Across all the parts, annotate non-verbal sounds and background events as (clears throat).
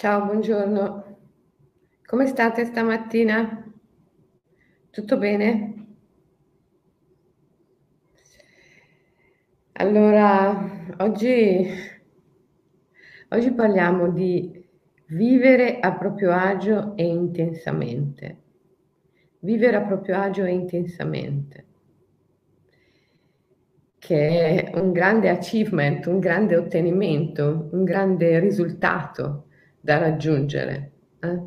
Ciao, buongiorno. Come state stamattina? Tutto bene? Allora, oggi, oggi parliamo di vivere a proprio agio e intensamente. Vivere a proprio agio e intensamente, che è un grande achievement, un grande ottenimento, un grande risultato da raggiungere. Eh?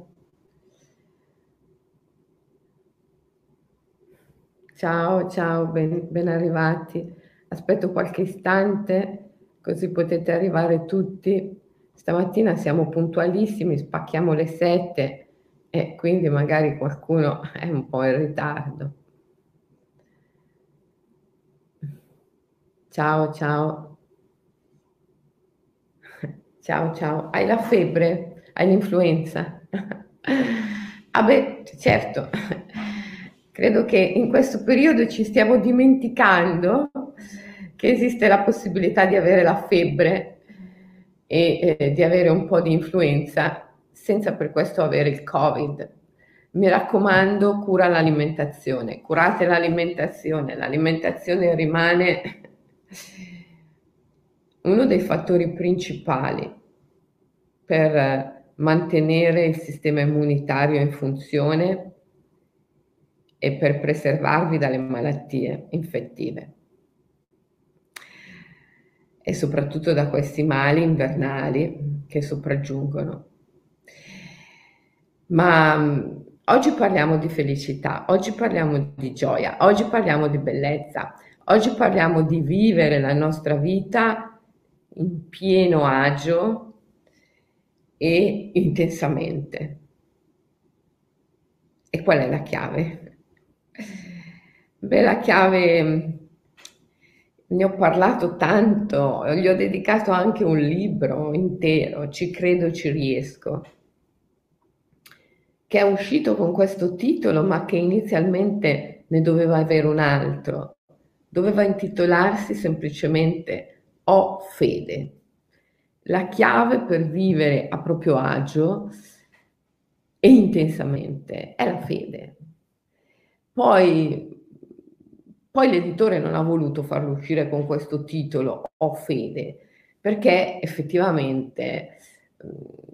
Ciao, ciao, ben, ben arrivati. Aspetto qualche istante così potete arrivare tutti. Stamattina siamo puntualissimi, spacchiamo le sette e quindi magari qualcuno (laughs) è un po' in ritardo. Ciao, ciao. Ciao, ciao. Hai la febbre? Hai l'influenza? (laughs) ah beh, certo. Credo che in questo periodo ci stiamo dimenticando che esiste la possibilità di avere la febbre e eh, di avere un po' di influenza senza per questo avere il Covid. Mi raccomando, cura l'alimentazione, curate l'alimentazione, l'alimentazione rimane uno dei fattori principali per mantenere il sistema immunitario in funzione e per preservarvi dalle malattie infettive e soprattutto da questi mali invernali che sopraggiungono. Ma oggi parliamo di felicità, oggi parliamo di gioia, oggi parliamo di bellezza, oggi parliamo di vivere la nostra vita in pieno agio e intensamente. E qual è la chiave? Beh, la chiave, ne ho parlato tanto, gli ho dedicato anche un libro intero, Ci credo, ci riesco, che è uscito con questo titolo, ma che inizialmente ne doveva avere un altro. Doveva intitolarsi semplicemente ho fede. La chiave per vivere a proprio agio e intensamente è la fede. Poi, poi l'editore non ha voluto farlo uscire con questo titolo, Ho fede, perché effettivamente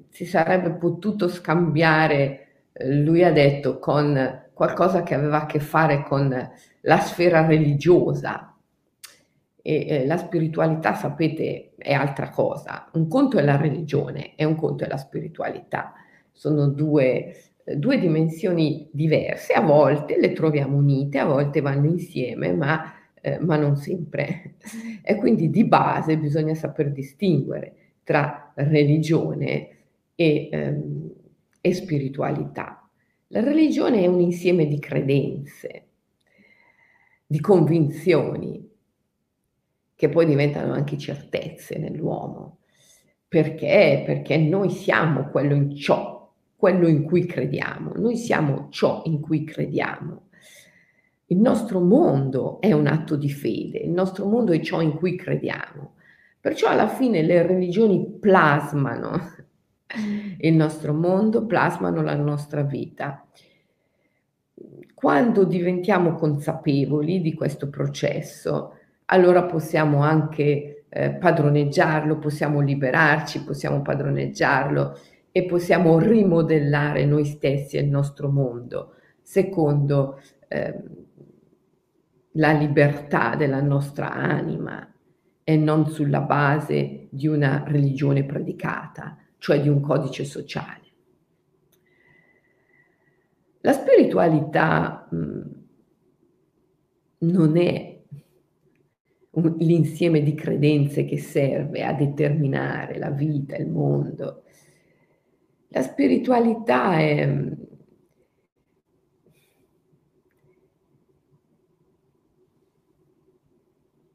si sarebbe potuto scambiare, lui ha detto, con qualcosa che aveva a che fare con la sfera religiosa, e eh, la spiritualità, sapete, è altra cosa. Un conto è la religione e un conto è la spiritualità. Sono due, due dimensioni diverse, a volte le troviamo unite, a volte vanno insieme, ma, eh, ma non sempre. (laughs) E quindi di base bisogna saper distinguere tra religione e, ehm, e spiritualità. La religione è un insieme di credenze, di convinzioni, che poi diventano anche certezze nell'uomo. Perché? Perché noi siamo quello in ciò, quello in cui crediamo, noi siamo ciò in cui crediamo. Il nostro mondo è un atto di fede, il nostro mondo è ciò in cui crediamo. Perciò alla fine le religioni plasmano il nostro mondo, plasmano la nostra vita. Quando diventiamo consapevoli di questo processo, allora possiamo anche eh, padroneggiarlo, possiamo liberarci, possiamo padroneggiarlo e possiamo rimodellare noi stessi e il nostro mondo secondo eh, la libertà della nostra anima e non sulla base di una religione predicata, cioè di un codice sociale. La spiritualità mh, mm, non è l'insieme di credenze che serve a determinare la vita, il mondo. La spiritualità è,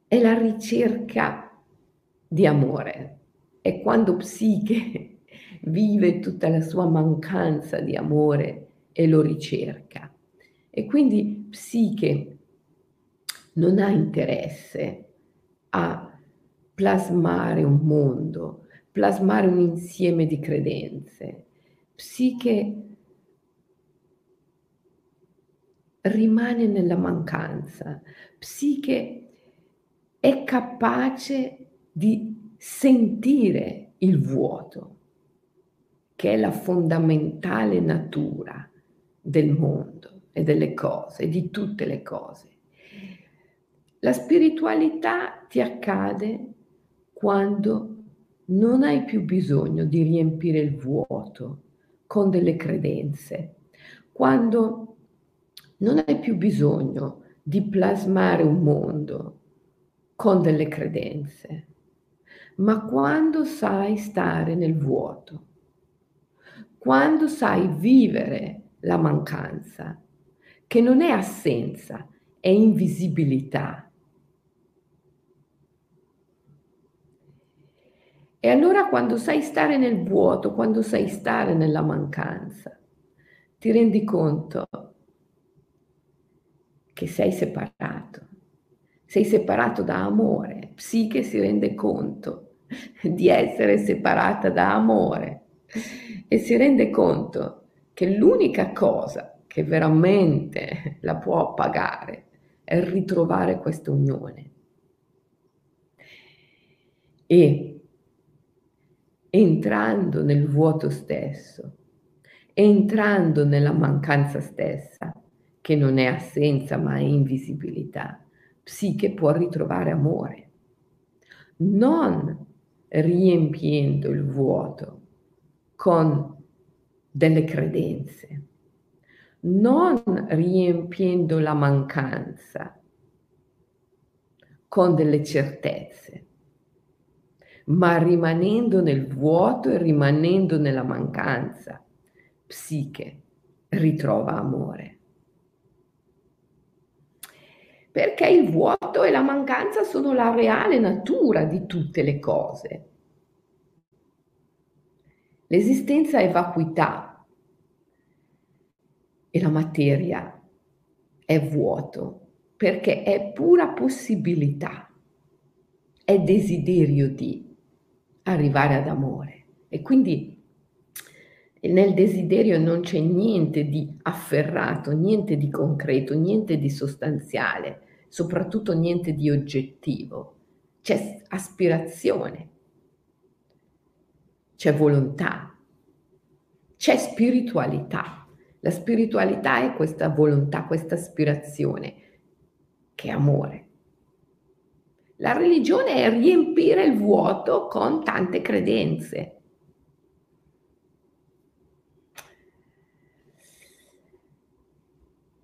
è la ricerca di amore, è quando psiche (laughs) vive tutta la sua mancanza di amore e lo ricerca. E quindi psiche non ha interesse a plasmare un mondo, plasmare un insieme di credenze. Psiche rimane nella mancanza. Psiche è capace di sentire il vuoto, che è la fondamentale natura del mondo e delle cose, di tutte le cose. La spiritualità ti accade quando non hai più bisogno di riempire il vuoto con delle credenze, quando non hai più bisogno di plasmare un mondo con delle credenze, ma quando sai stare nel vuoto, quando sai vivere la mancanza, che non è assenza, è invisibilità. E allora quando sai stare nel vuoto, quando sai stare nella mancanza, ti rendi conto che sei separato. Sei separato da amore. Psiche si rende conto di essere separata da amore e si rende conto che l'unica cosa che veramente la può pagare è ritrovare questa unione. E entrando nel vuoto stesso, entrando nella mancanza stessa, che non è assenza ma è invisibilità, psiche può ritrovare amore, non riempiendo il vuoto con delle credenze, non riempiendo la mancanza con delle certezze, ma rimanendo nel vuoto e rimanendo nella mancanza, psiche ritrova amore perché il vuoto e la mancanza sono la reale natura di tutte le cose. L'esistenza è vacuità e la materia è vuoto perché è pura possibilità, è desiderio di arrivare ad amore e quindi nel desiderio non c'è niente di afferrato, niente di concreto, niente di sostanziale, soprattutto niente di oggettivo. C'è aspirazione, c'è volontà, c'è spiritualità. La spiritualità è questa volontà, questa aspirazione, che è amore. La religione è riempire il vuoto con tante credenze.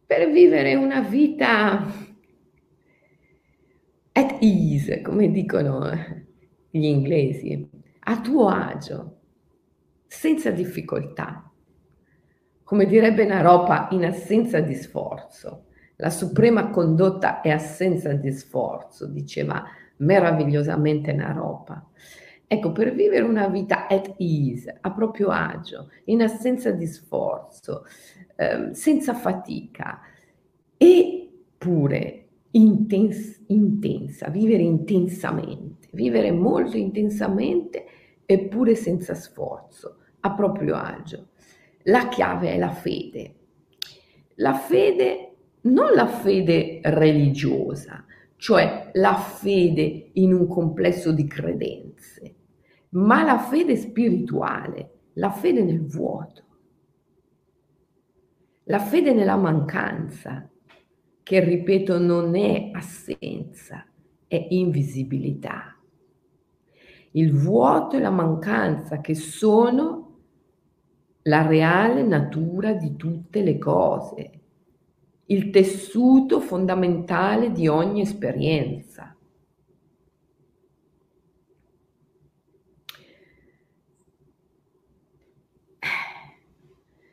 Per vivere una vita at ease, come dicono gli inglesi, a tuo agio, senza difficoltà. Come direbbe Naropa, in assenza di sforzo. La suprema condotta è assenza di sforzo, diceva meravigliosamente Naropa. Ecco, per vivere una vita at ease, a proprio agio, in assenza di sforzo, eh, senza fatica, eppure intens- intensa, vivere intensamente, vivere molto intensamente eppure senza sforzo, a proprio agio. La chiave è la fede. La fede, non la fede religiosa, cioè la fede in un complesso di credenze, ma la fede spirituale, la fede nel vuoto, la fede nella mancanza, che ripeto non è assenza, è invisibilità. Il vuoto e la mancanza che sono la reale natura di tutte le cose, il tessuto fondamentale di ogni esperienza.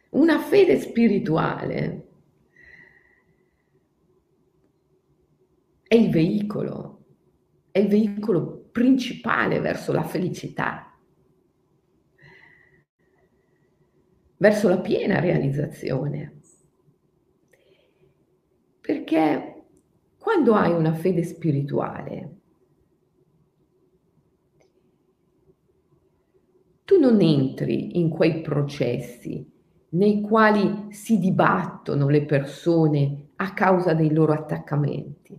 Una fede spirituale è il veicolo, è il veicolo principale verso la felicità, verso la piena realizzazione. Perché quando hai una fede spirituale, non entri in quei processi nei quali si dibattono le persone a causa dei loro attaccamenti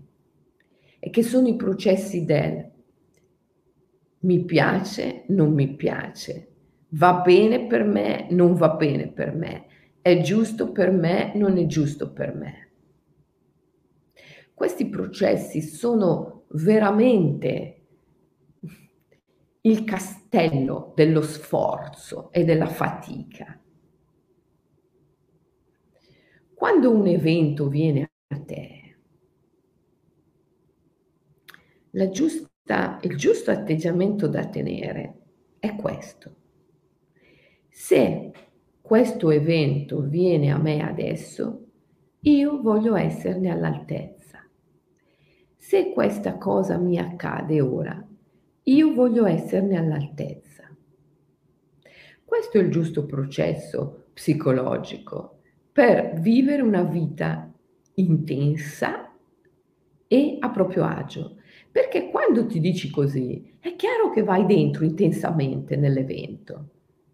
e che sono i processi del mi piace, non mi piace, va bene per me, non va bene per me, è giusto per me, non è giusto per me. Questi processi sono veramente il castello dello sforzo e della fatica. Quando un evento viene a te, giusta, il giusto atteggiamento da tenere è questo. Se questo evento viene a me adesso, io voglio esserne all'altezza. Se questa cosa mi accade ora, io voglio esserne all'altezza. Questo è il giusto processo psicologico per vivere una vita intensa e a proprio agio. Perché quando ti dici così, è chiaro che vai dentro intensamente nell'evento,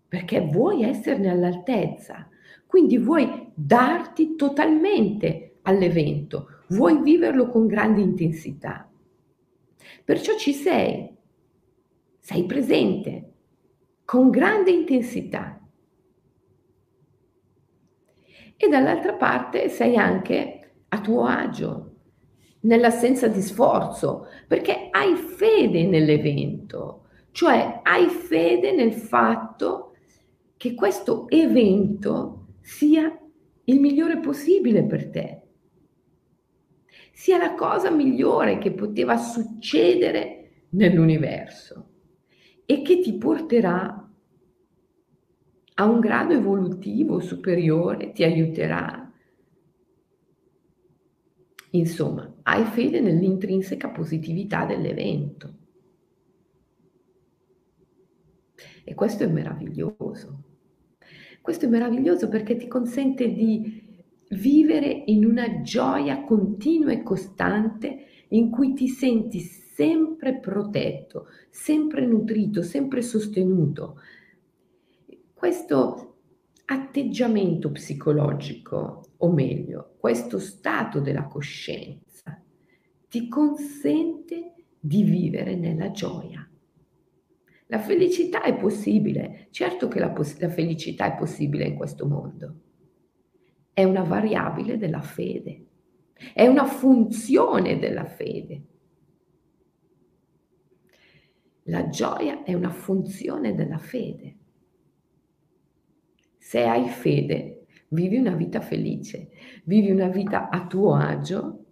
perché vuoi esserne all'altezza, quindi vuoi darti totalmente all'evento, vuoi viverlo con grande intensità. Perciò ci sei, sei presente. Con grande intensità. E dall'altra parte sei anche a tuo agio, nell'assenza di sforzo, perché hai fede nell'evento, cioè hai fede nel fatto che questo evento sia il migliore possibile per te, sia la cosa migliore che poteva succedere nell'universo e che ti porterà a un grado evolutivo superiore, ti aiuterà. Insomma, hai fede nell'intrinseca positività dell'evento. E questo è meraviglioso. Questo è meraviglioso perché ti consente di vivere in una gioia continua e costante in cui ti senti sempre protetto, sempre nutrito, sempre sostenuto, questo atteggiamento psicologico, o meglio, questo stato della coscienza, ti consente di vivere nella gioia. La felicità è possibile, certo che la, poss- la felicità è possibile in questo mondo. È una variabile della fede, è una funzione della fede. La gioia è una funzione della fede. Se hai fede, vivi una vita felice, vivi una vita a tuo agio,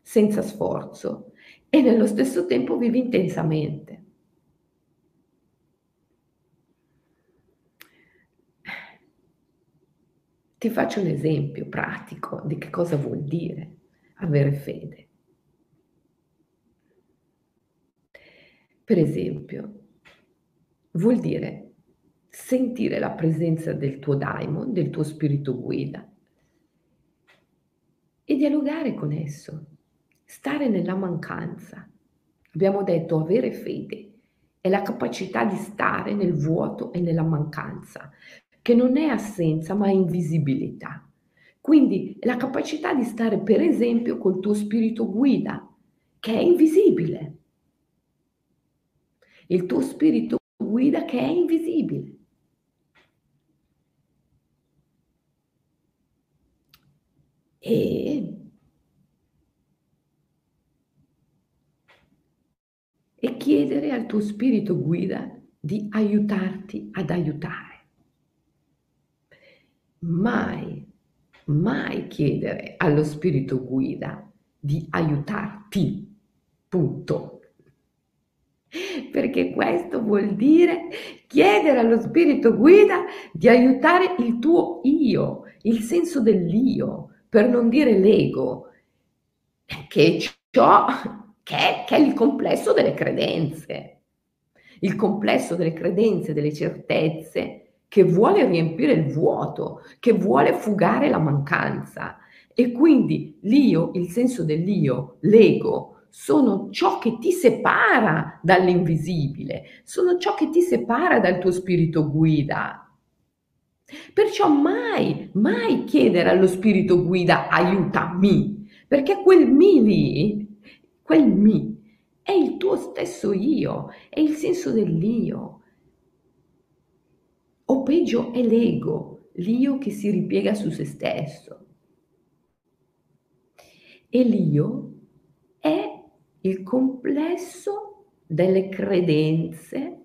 senza sforzo e nello stesso tempo vivi intensamente. Ti faccio un esempio pratico di che cosa vuol dire avere fede. Per esempio, vuol dire sentire la presenza del tuo daimon, del tuo spirito guida e dialogare con esso, stare nella mancanza. Abbiamo detto avere fede è la capacità di stare nel vuoto e nella mancanza, che non è assenza ma invisibilità. Quindi la capacità di stare per esempio col tuo spirito guida, che è invisibile. Il tuo spirito guida che è invisibile. e, e chiedere al tuo spirito guida di aiutarti ad aiutare. Mai, mai chiedere allo spirito guida di aiutarti, punto. Perché questo vuol dire chiedere allo spirito guida di aiutare il tuo io, il senso dell'io, per non dire l'ego, che ciò che è, che è il complesso delle credenze, il complesso delle credenze, delle certezze, che vuole riempire il vuoto, che vuole fugare la mancanza. E quindi l'io, il senso dell'io, l'ego, sono ciò che ti separa dall'invisibile, sono ciò che ti separa dal tuo spirito guida. Perciò mai, mai chiedere allo spirito guida aiutami, perché quel mi lì, quel mi, è il tuo stesso io, è il senso dell'io. O peggio è l'ego, l'io che si ripiega su se stesso. E l'io è il complesso delle credenze,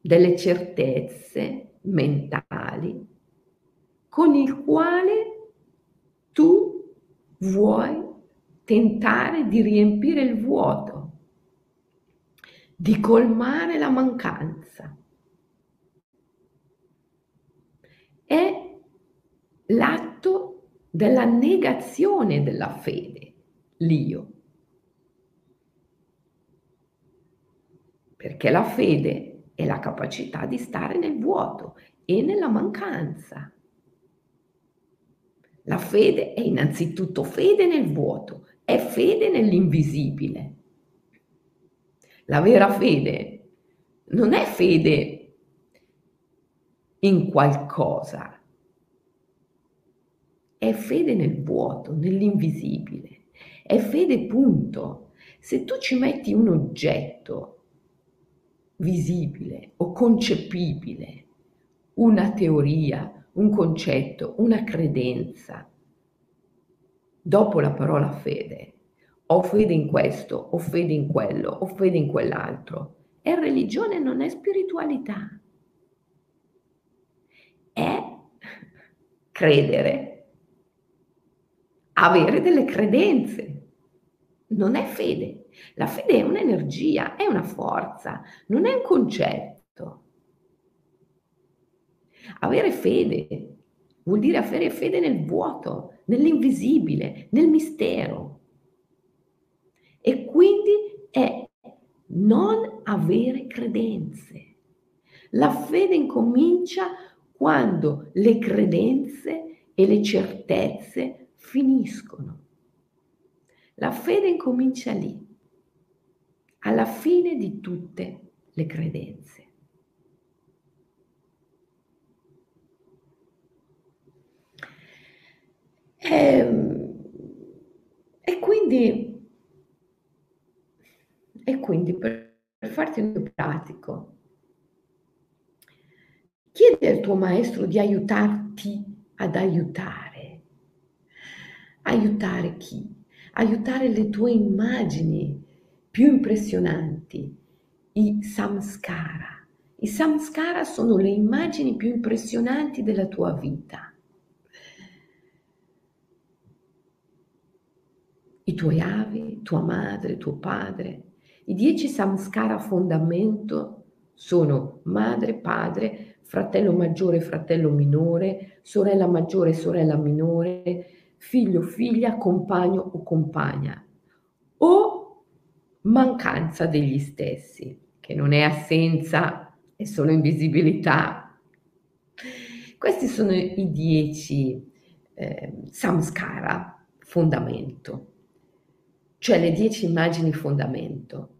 delle certezze mentali con il quale tu vuoi tentare di riempire il vuoto, di colmare la mancanza. È l'atto della negazione della fede, l'io. Perché la fede è la capacità di stare nel vuoto e nella mancanza. La fede è innanzitutto fede nel vuoto, è fede nell'invisibile. La vera fede non è fede in qualcosa, è fede nel vuoto, nell'invisibile, è fede punto. Se tu ci metti un oggetto visibile o concepibile, una teoria, un concetto, una credenza, dopo la parola fede, ho fede in questo, ho fede in quello, ho fede in quell'altro, è religione, non è spiritualità. È credere avere delle credenze. Non è fede. La fede è un'energia, è una forza, non è un concetto. Avere fede vuol dire avere fede nel vuoto, nell'invisibile, nel mistero. E quindi è non avere credenze. La fede incomincia quando le credenze e le certezze finiscono. La fede incomincia lì, alla fine di tutte le credenze. E, ehm, e quindi, e quindi per, per farti un pratico, chiedi tuo maestro di aiutarti ad aiutare aiutare chi? Aiutare le tue immagini più impressionanti, i samskara. I samskara sono le immagini più impressionanti della tua vita. I tuoi avi, tua madre, tuo padre. I dieci samskara fondamento sono madre, padre, fratello maggiore, fratello minore, sorella maggiore, sorella minore, figlio, figlia, compagno o compagna, o mancanza degli stessi, che non è assenza, è solo invisibilità. Questi sono i dieci eh, samskara, fondamento, cioè le dieci immagini fondamento.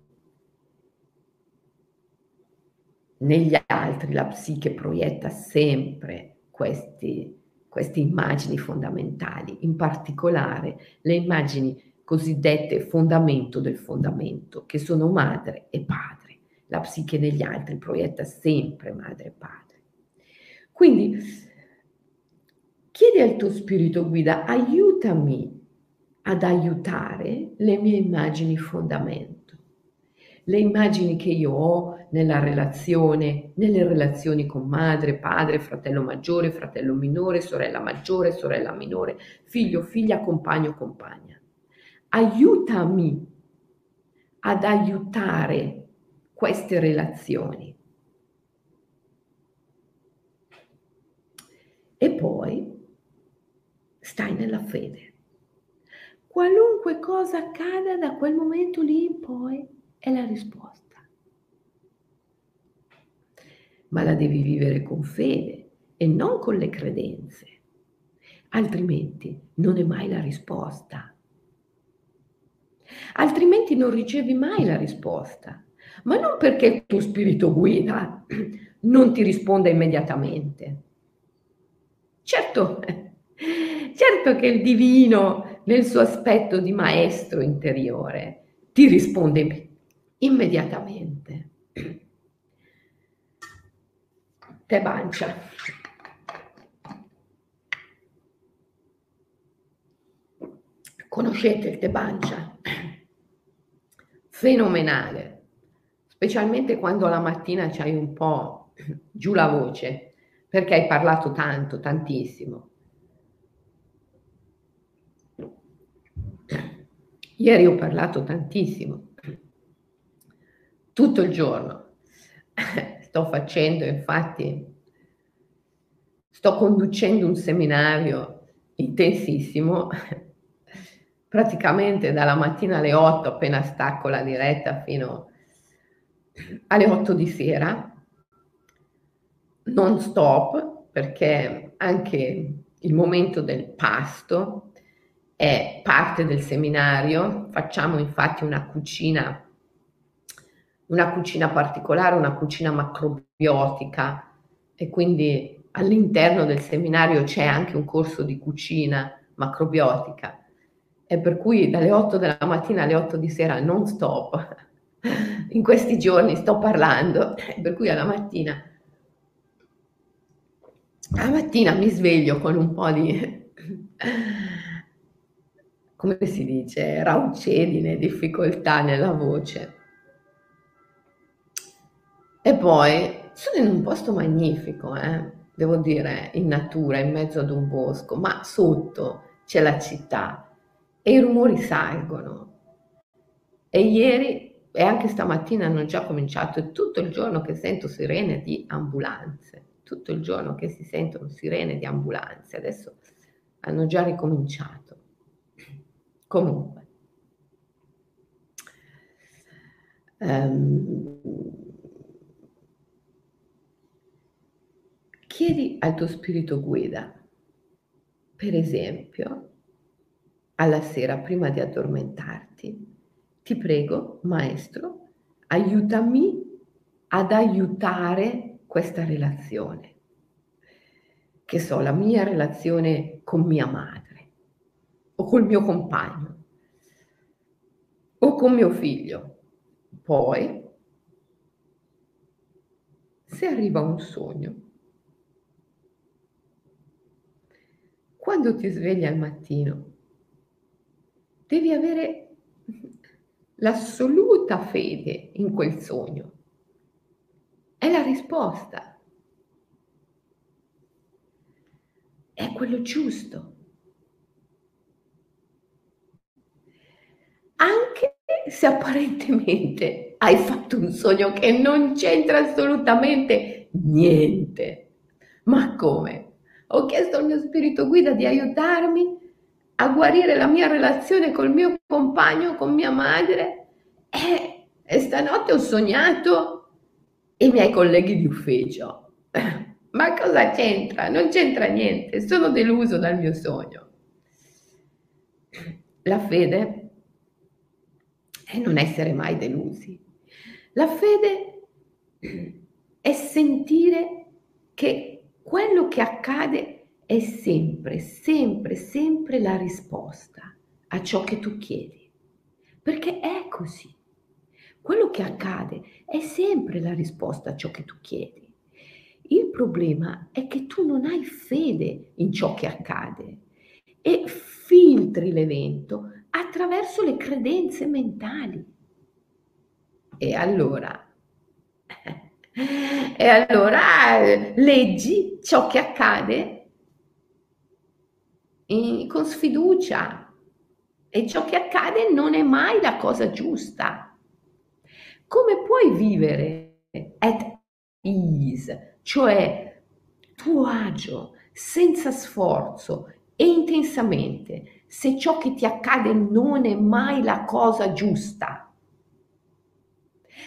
Negli altri la psiche proietta sempre questi queste immagini fondamentali, in particolare le immagini cosiddette fondamento del fondamento, che sono madre e padre. La psiche degli altri proietta sempre madre e padre. Quindi chiedi al tuo spirito guida, aiutami ad aiutare le mie immagini fondamento le immagini che io ho nella relazione, nelle relazioni con madre, padre, fratello maggiore, fratello minore, sorella maggiore, sorella minore, figlio, figlia, compagno, compagna. Aiutami ad aiutare queste relazioni. E poi stai nella fede. Qualunque cosa accada da quel momento lì in poi, è la risposta. Ma la devi vivere con fede e non con le credenze, altrimenti non è mai la risposta. altrimenti non ricevi mai la risposta. Ma non perché il tuo spirito guida (clears throat) non ti risponda immediatamente. Certo, (laughs) certo che il divino nel suo aspetto di maestro interiore ti risponde immediatamente. Te bancia. Conoscete il Tebancia? Fenomenale, specialmente quando la mattina c'hai un po' giù la voce, perché hai parlato tanto, tantissimo. Ieri ho parlato tantissimo, tutto il giorno. (laughs) Sto facendo, infatti, sto conducendo un seminario intensissimo (laughs) praticamente dalla mattina alle 8 appena stacco la diretta fino alle 8 di sera, non stop perché anche il momento del pasto è parte del seminario, facciamo infatti una cucina, una cucina particolare, una cucina macrobiotica e quindi all'interno del seminario c'è anche un corso di cucina macrobiotica e per cui dalle 8 della mattina alle 8 di sera non stop. (laughs) In questi giorni sto parlando, (laughs) per cui alla mattina, alla mattina mi sveglio con un po' di, (laughs) come si dice, raucedine, difficoltà nella voce. E poi sono in un posto magnifico, eh? devo dire, in natura, in mezzo ad un bosco, ma sotto c'è la città e i rumori salgono. E ieri e anche stamattina hanno già cominciato, è tutto il giorno che sento sirene di ambulanze, tutto il giorno che si sentono sirene di ambulanze, adesso hanno già ricominciato. Comunque, um, chiedi al tuo spirito guida, per esempio, alla sera prima di addormentarti, ti prego, maestro, aiutami ad aiutare questa relazione, che so, la mia relazione con mia madre o col mio compagno o con mio figlio. Poi, se arriva un sogno, quando ti svegli al mattino, devi avere l'assoluta fede in quel sogno. È la risposta. È quello giusto. Anche se apparentemente hai fatto un sogno che non c'entra assolutamente niente. Ma come? Ho chiesto al mio spirito guida di aiutarmi a guarire la mia relazione col mio compagno, con mia madre. E, e stanotte ho sognato i miei colleghi di ufficio. (laughs) Ma cosa c'entra? Non c'entra niente, sono deluso dal mio sogno. La fede è non essere mai delusi. La fede è sentire che quello che accade è sempre, sempre, sempre la risposta a ciò che tu chiedi. Perché è così. Quello che accade è sempre la risposta a ciò che tu chiedi. Il problema è che tu non hai fede in ciò che accade e filtri l'evento attraverso le credenze mentali. E allora, e allora leggi ciò che accade con sfiducia e ciò che accade non è mai la cosa giusta. Come puoi vivere at ease, cioè tuo agio, senza sforzo e intensamente, se ciò che ti accade non è mai la cosa giusta?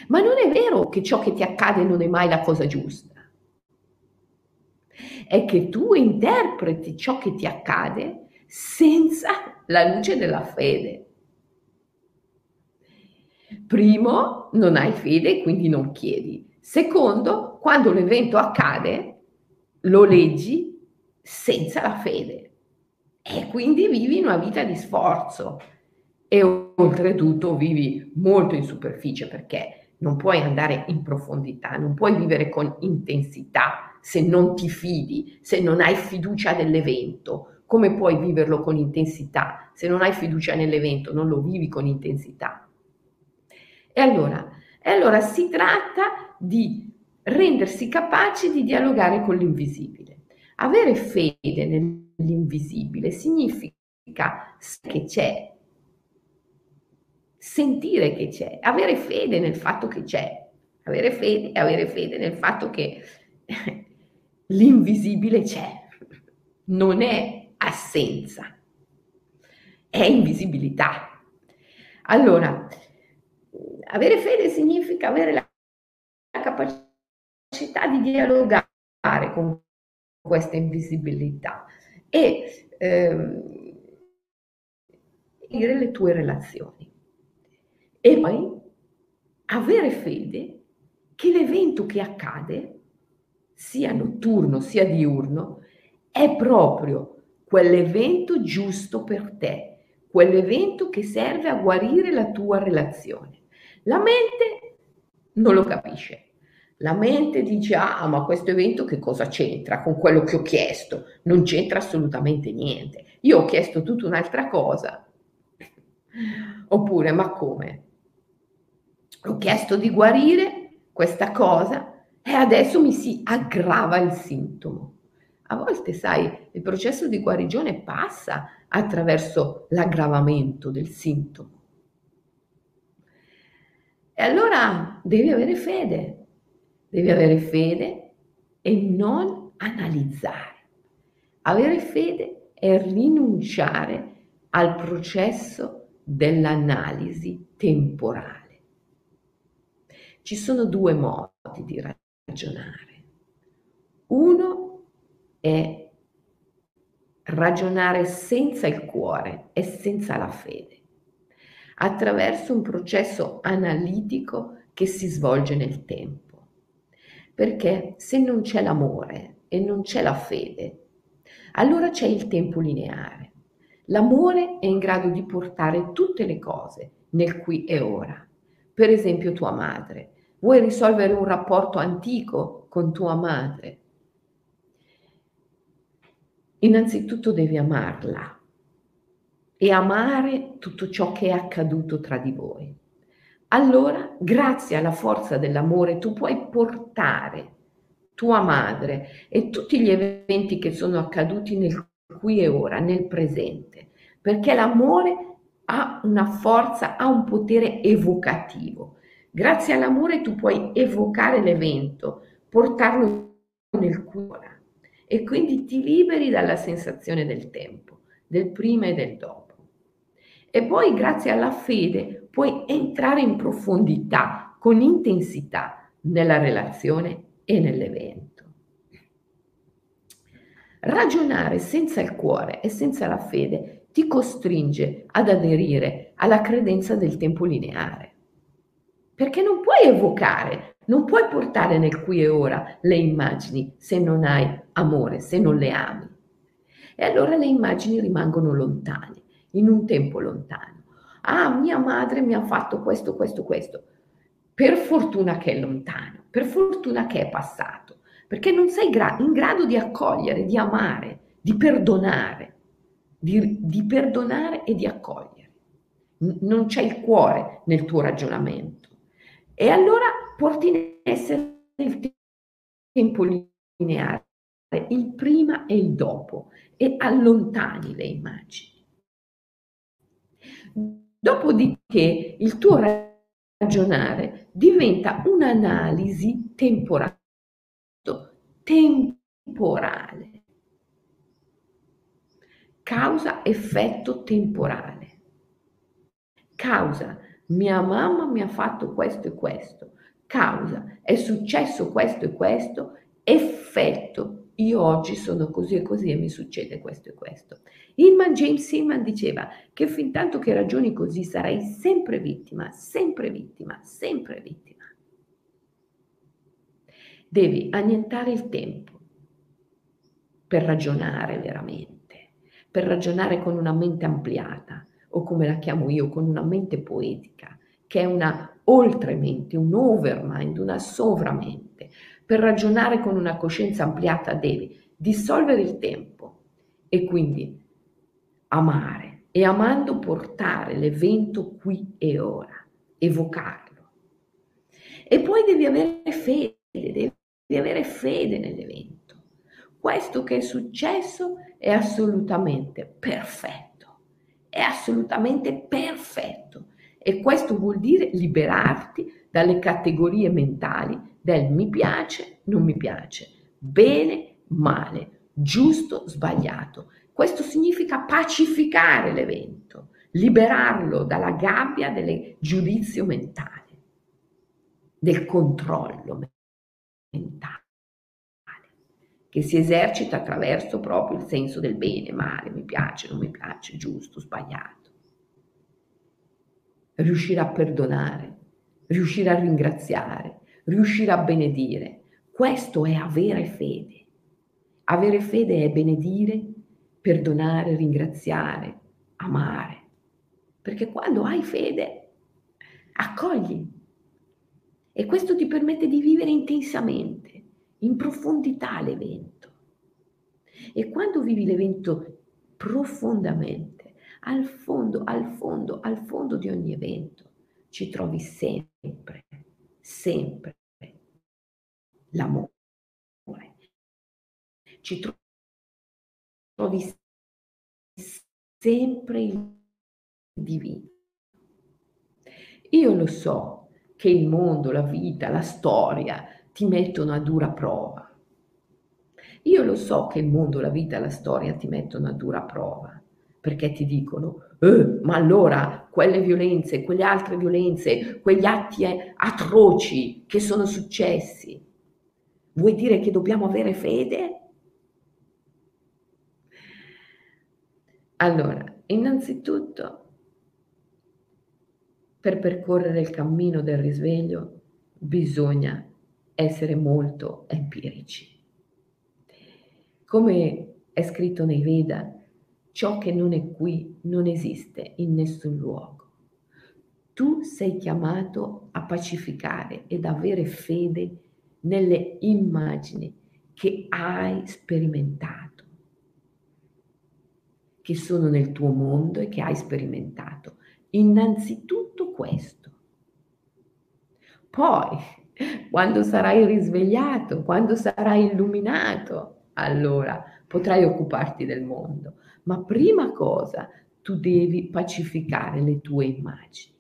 Ma non è vero che ciò che ti accade non è mai la cosa giusta è che tu interpreti ciò che ti accade senza la luce della fede. primo, non hai fede quindi non chiedi. Secondo, quando l'evento accade, lo leggi senza la fede e quindi vivi una vita di sforzo e oltretutto vivi molto in superficie perché non puoi andare in profondità, non puoi vivere con intensità se non ti fidi, se non hai fiducia nell'evento. Come puoi viverlo con intensità? Se non hai fiducia nell'evento, non lo vivi con intensità. E allora, e allora si tratta di rendersi capaci di dialogare con l'invisibile. Avere fede nell'invisibile significa che c'è, sentire che c'è, avere fede nel fatto che c'è, avere fede e avere fede nel fatto che (laughs) l'invisibile c'è, non è assenza, è invisibilità. Allora, avere fede significa avere la, capacità di dialogare con questa invisibilità e ehm, le tue relazioni. E poi avere fede che l'evento che accade, sia notturno sia diurno, è proprio quell'evento giusto per te, quell'evento che serve a guarire la tua relazione. La mente non lo capisce. La mente dice, ah, ma questo evento che cosa c'entra con quello che ho chiesto? Non c'entra assolutamente niente. Io ho chiesto tutta un'altra cosa. (laughs) Oppure, ma come? Ho chiesto di guarire questa cosa e adesso mi si aggrava il sintomo. A volte, sai, il processo di guarigione passa attraverso l'aggravamento del sintomo. E allora devi avere fede, devi avere fede e non analizzare. Avere fede è rinunciare al processo dell'analisi temporale. Ci sono due modi di ragionare. Uno è ragionare senza il cuore e senza la fede attraverso un processo analitico che si svolge nel tempo. Perché se non c'è l'amore e non c'è la fede, allora c'è il tempo lineare. L'amore è in grado di portare tutte le cose nel qui e ora. Per esempio tua madre. Vuoi risolvere un rapporto antico con tua madre? Innanzitutto devi amarla, e amare tutto ciò che è accaduto tra di voi. Allora, grazie alla forza dell'amore, tu puoi portare tua madre e tutti gli eventi che sono accaduti nel qui e ora, nel presente, perché l'amore ha una forza, ha un potere evocativo. Grazie all'amore tu puoi evocare l'evento, portarlo nel cuore e quindi ti liberi dalla sensazione del tempo, del prima e del dopo. E poi grazie alla fede puoi entrare in profondità, con intensità, nella relazione e nell'evento. Ragionare senza il cuore e senza la fede ti costringe ad aderire alla credenza del tempo lineare. Perché non puoi evocare, non puoi portare nel qui e ora le immagini se non hai amore, se non le ami. E allora le immagini rimangono lontane in un tempo lontano. Ah, mia madre mi ha fatto questo, questo, questo. Per fortuna che è lontano, per fortuna che è passato, perché non sei gra- in grado di accogliere, di amare, di perdonare, di, di perdonare e di accogliere. Non c'è il cuore nel tuo ragionamento. E allora porti in essere il tempo lineare, il prima e il dopo, e allontani le immagini. Dopodiché il tuo ragionare diventa un'analisi temporale. temporale. Causa-effetto temporale. Causa, mia mamma mi ha fatto questo e questo. Causa, è successo questo e questo. Effetto, io oggi sono così e così e mi succede questo e questo. Hillman, James Hillman diceva che fin tanto che ragioni così sarai sempre vittima, sempre vittima, sempre vittima. Devi annientare il tempo per ragionare veramente, per ragionare con una mente ampliata o come la chiamo io, con una mente poetica, che è una oltremente, un overmind, una sovramente. Per ragionare con una coscienza ampliata devi dissolvere il tempo e quindi amare e amando portare l'evento qui e ora, evocarlo. E poi devi avere fede, devi avere fede nell'evento. Questo che è successo è assolutamente perfetto, è assolutamente perfetto. E questo vuol dire liberarti dalle categorie mentali del mi piace, non mi piace, bene, male, giusto, sbagliato. Questo significa pacificare l'evento, liberarlo dalla gabbia del giudizio mentale, del controllo mentale che si esercita attraverso proprio il senso del bene, male, mi piace, non mi piace, giusto, sbagliato. Riuscire a perdonare, riuscire a ringraziare, riuscire a benedire. Questo è avere fede. Avere fede è benedire, perdonare, ringraziare, amare. Perché quando hai fede, accogli. E questo ti permette di vivere intensamente in profondità l'evento. E quando vivi l'evento profondamente, al fondo, al fondo, al fondo di ogni evento, ci trovi sempre, sempre l'amore. Ci trovi sempre il divino. Io lo so che il mondo, la vita, la storia ti mettono a dura prova. Io lo so che il mondo, la vita, la storia ti mettono a dura prova, perché ti dicono, eh, ma allora quelle violenze, quelle altre violenze, quegli atti atroci che sono successi, vuoi dire che dobbiamo avere fede? Allora, innanzitutto, per percorrere il cammino del risveglio bisogna essere molto empirici. Come è scritto nei Veda, ciò che non è qui non esiste in nessun luogo. Tu sei chiamato a pacificare ed avere fede nelle immagini che hai sperimentato, che sono nel tuo mondo e che hai sperimentato. Innanzitutto questo. Poi quando sarai risvegliato, quando sarai illuminato, allora potrai occuparti del mondo. Ma prima cosa, tu devi pacificare le tue immagini.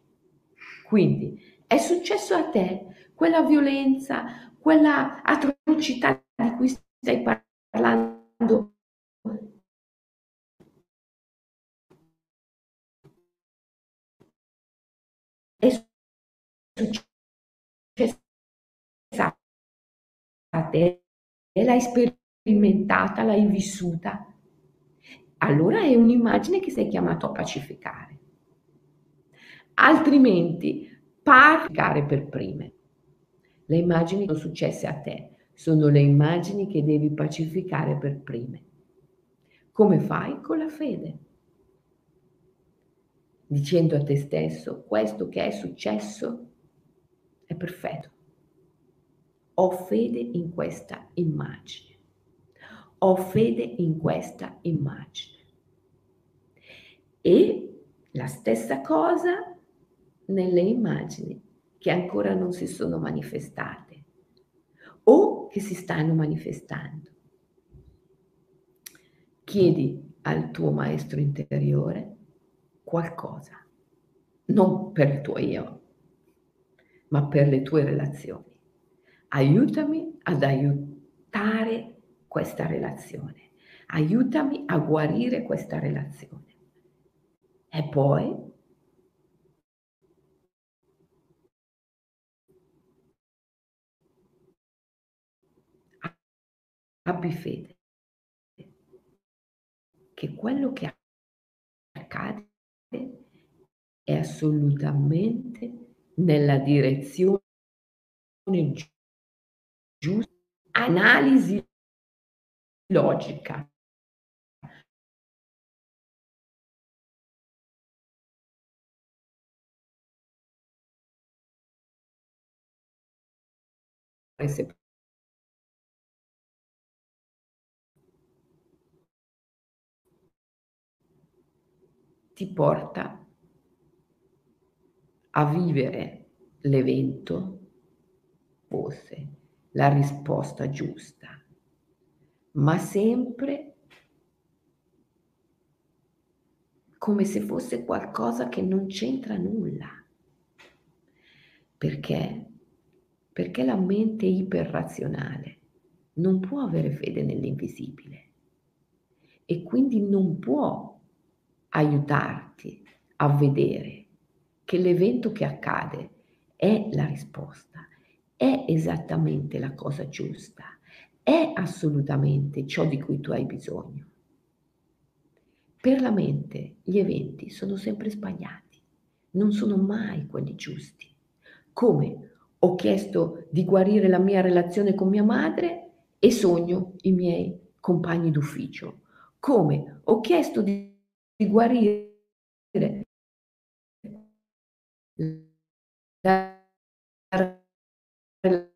Quindi è successo a te quella violenza, quella atrocità di cui stai parlando è successo te, l'hai sperimentata, l'hai vissuta, allora è un'immagine che sei chiamato a pacificare. Altrimenti, pacificare per prime. Le immagini che sono successe a te sono le immagini che devi pacificare per prime. Come fai? Con la fede. Dicendo a te stesso, questo che è successo è perfetto ho fede in questa immagine. Ho fede in questa immagine. E la stessa cosa nelle immagini che ancora non si sono manifestate o che si stanno manifestando. Chiedi al tuo maestro interiore qualcosa, non per il tuo io, ma per le tue relazioni aiutami ad aiutare questa relazione, aiutami a guarire questa relazione. E poi abbi fede che quello che accade è assolutamente nella direzione giusta, analisi logica. ti porta a vivere l'evento fosse la risposta giusta, ma sempre come se fosse qualcosa che non c'entra nulla. Perché? Perché la mente iperrazionale non può avere fede nell'invisibile e quindi non può aiutarti a vedere che l'evento che accade è la risposta, è esattamente la cosa giusta, è assolutamente ciò di cui tu hai bisogno. Per la mente gli eventi sono sempre sbagliati, non sono mai quelli giusti. Come ho chiesto di guarire la mia relazione con mia madre e sogno i miei compagni d'ufficio. Come ho chiesto di di guarire la and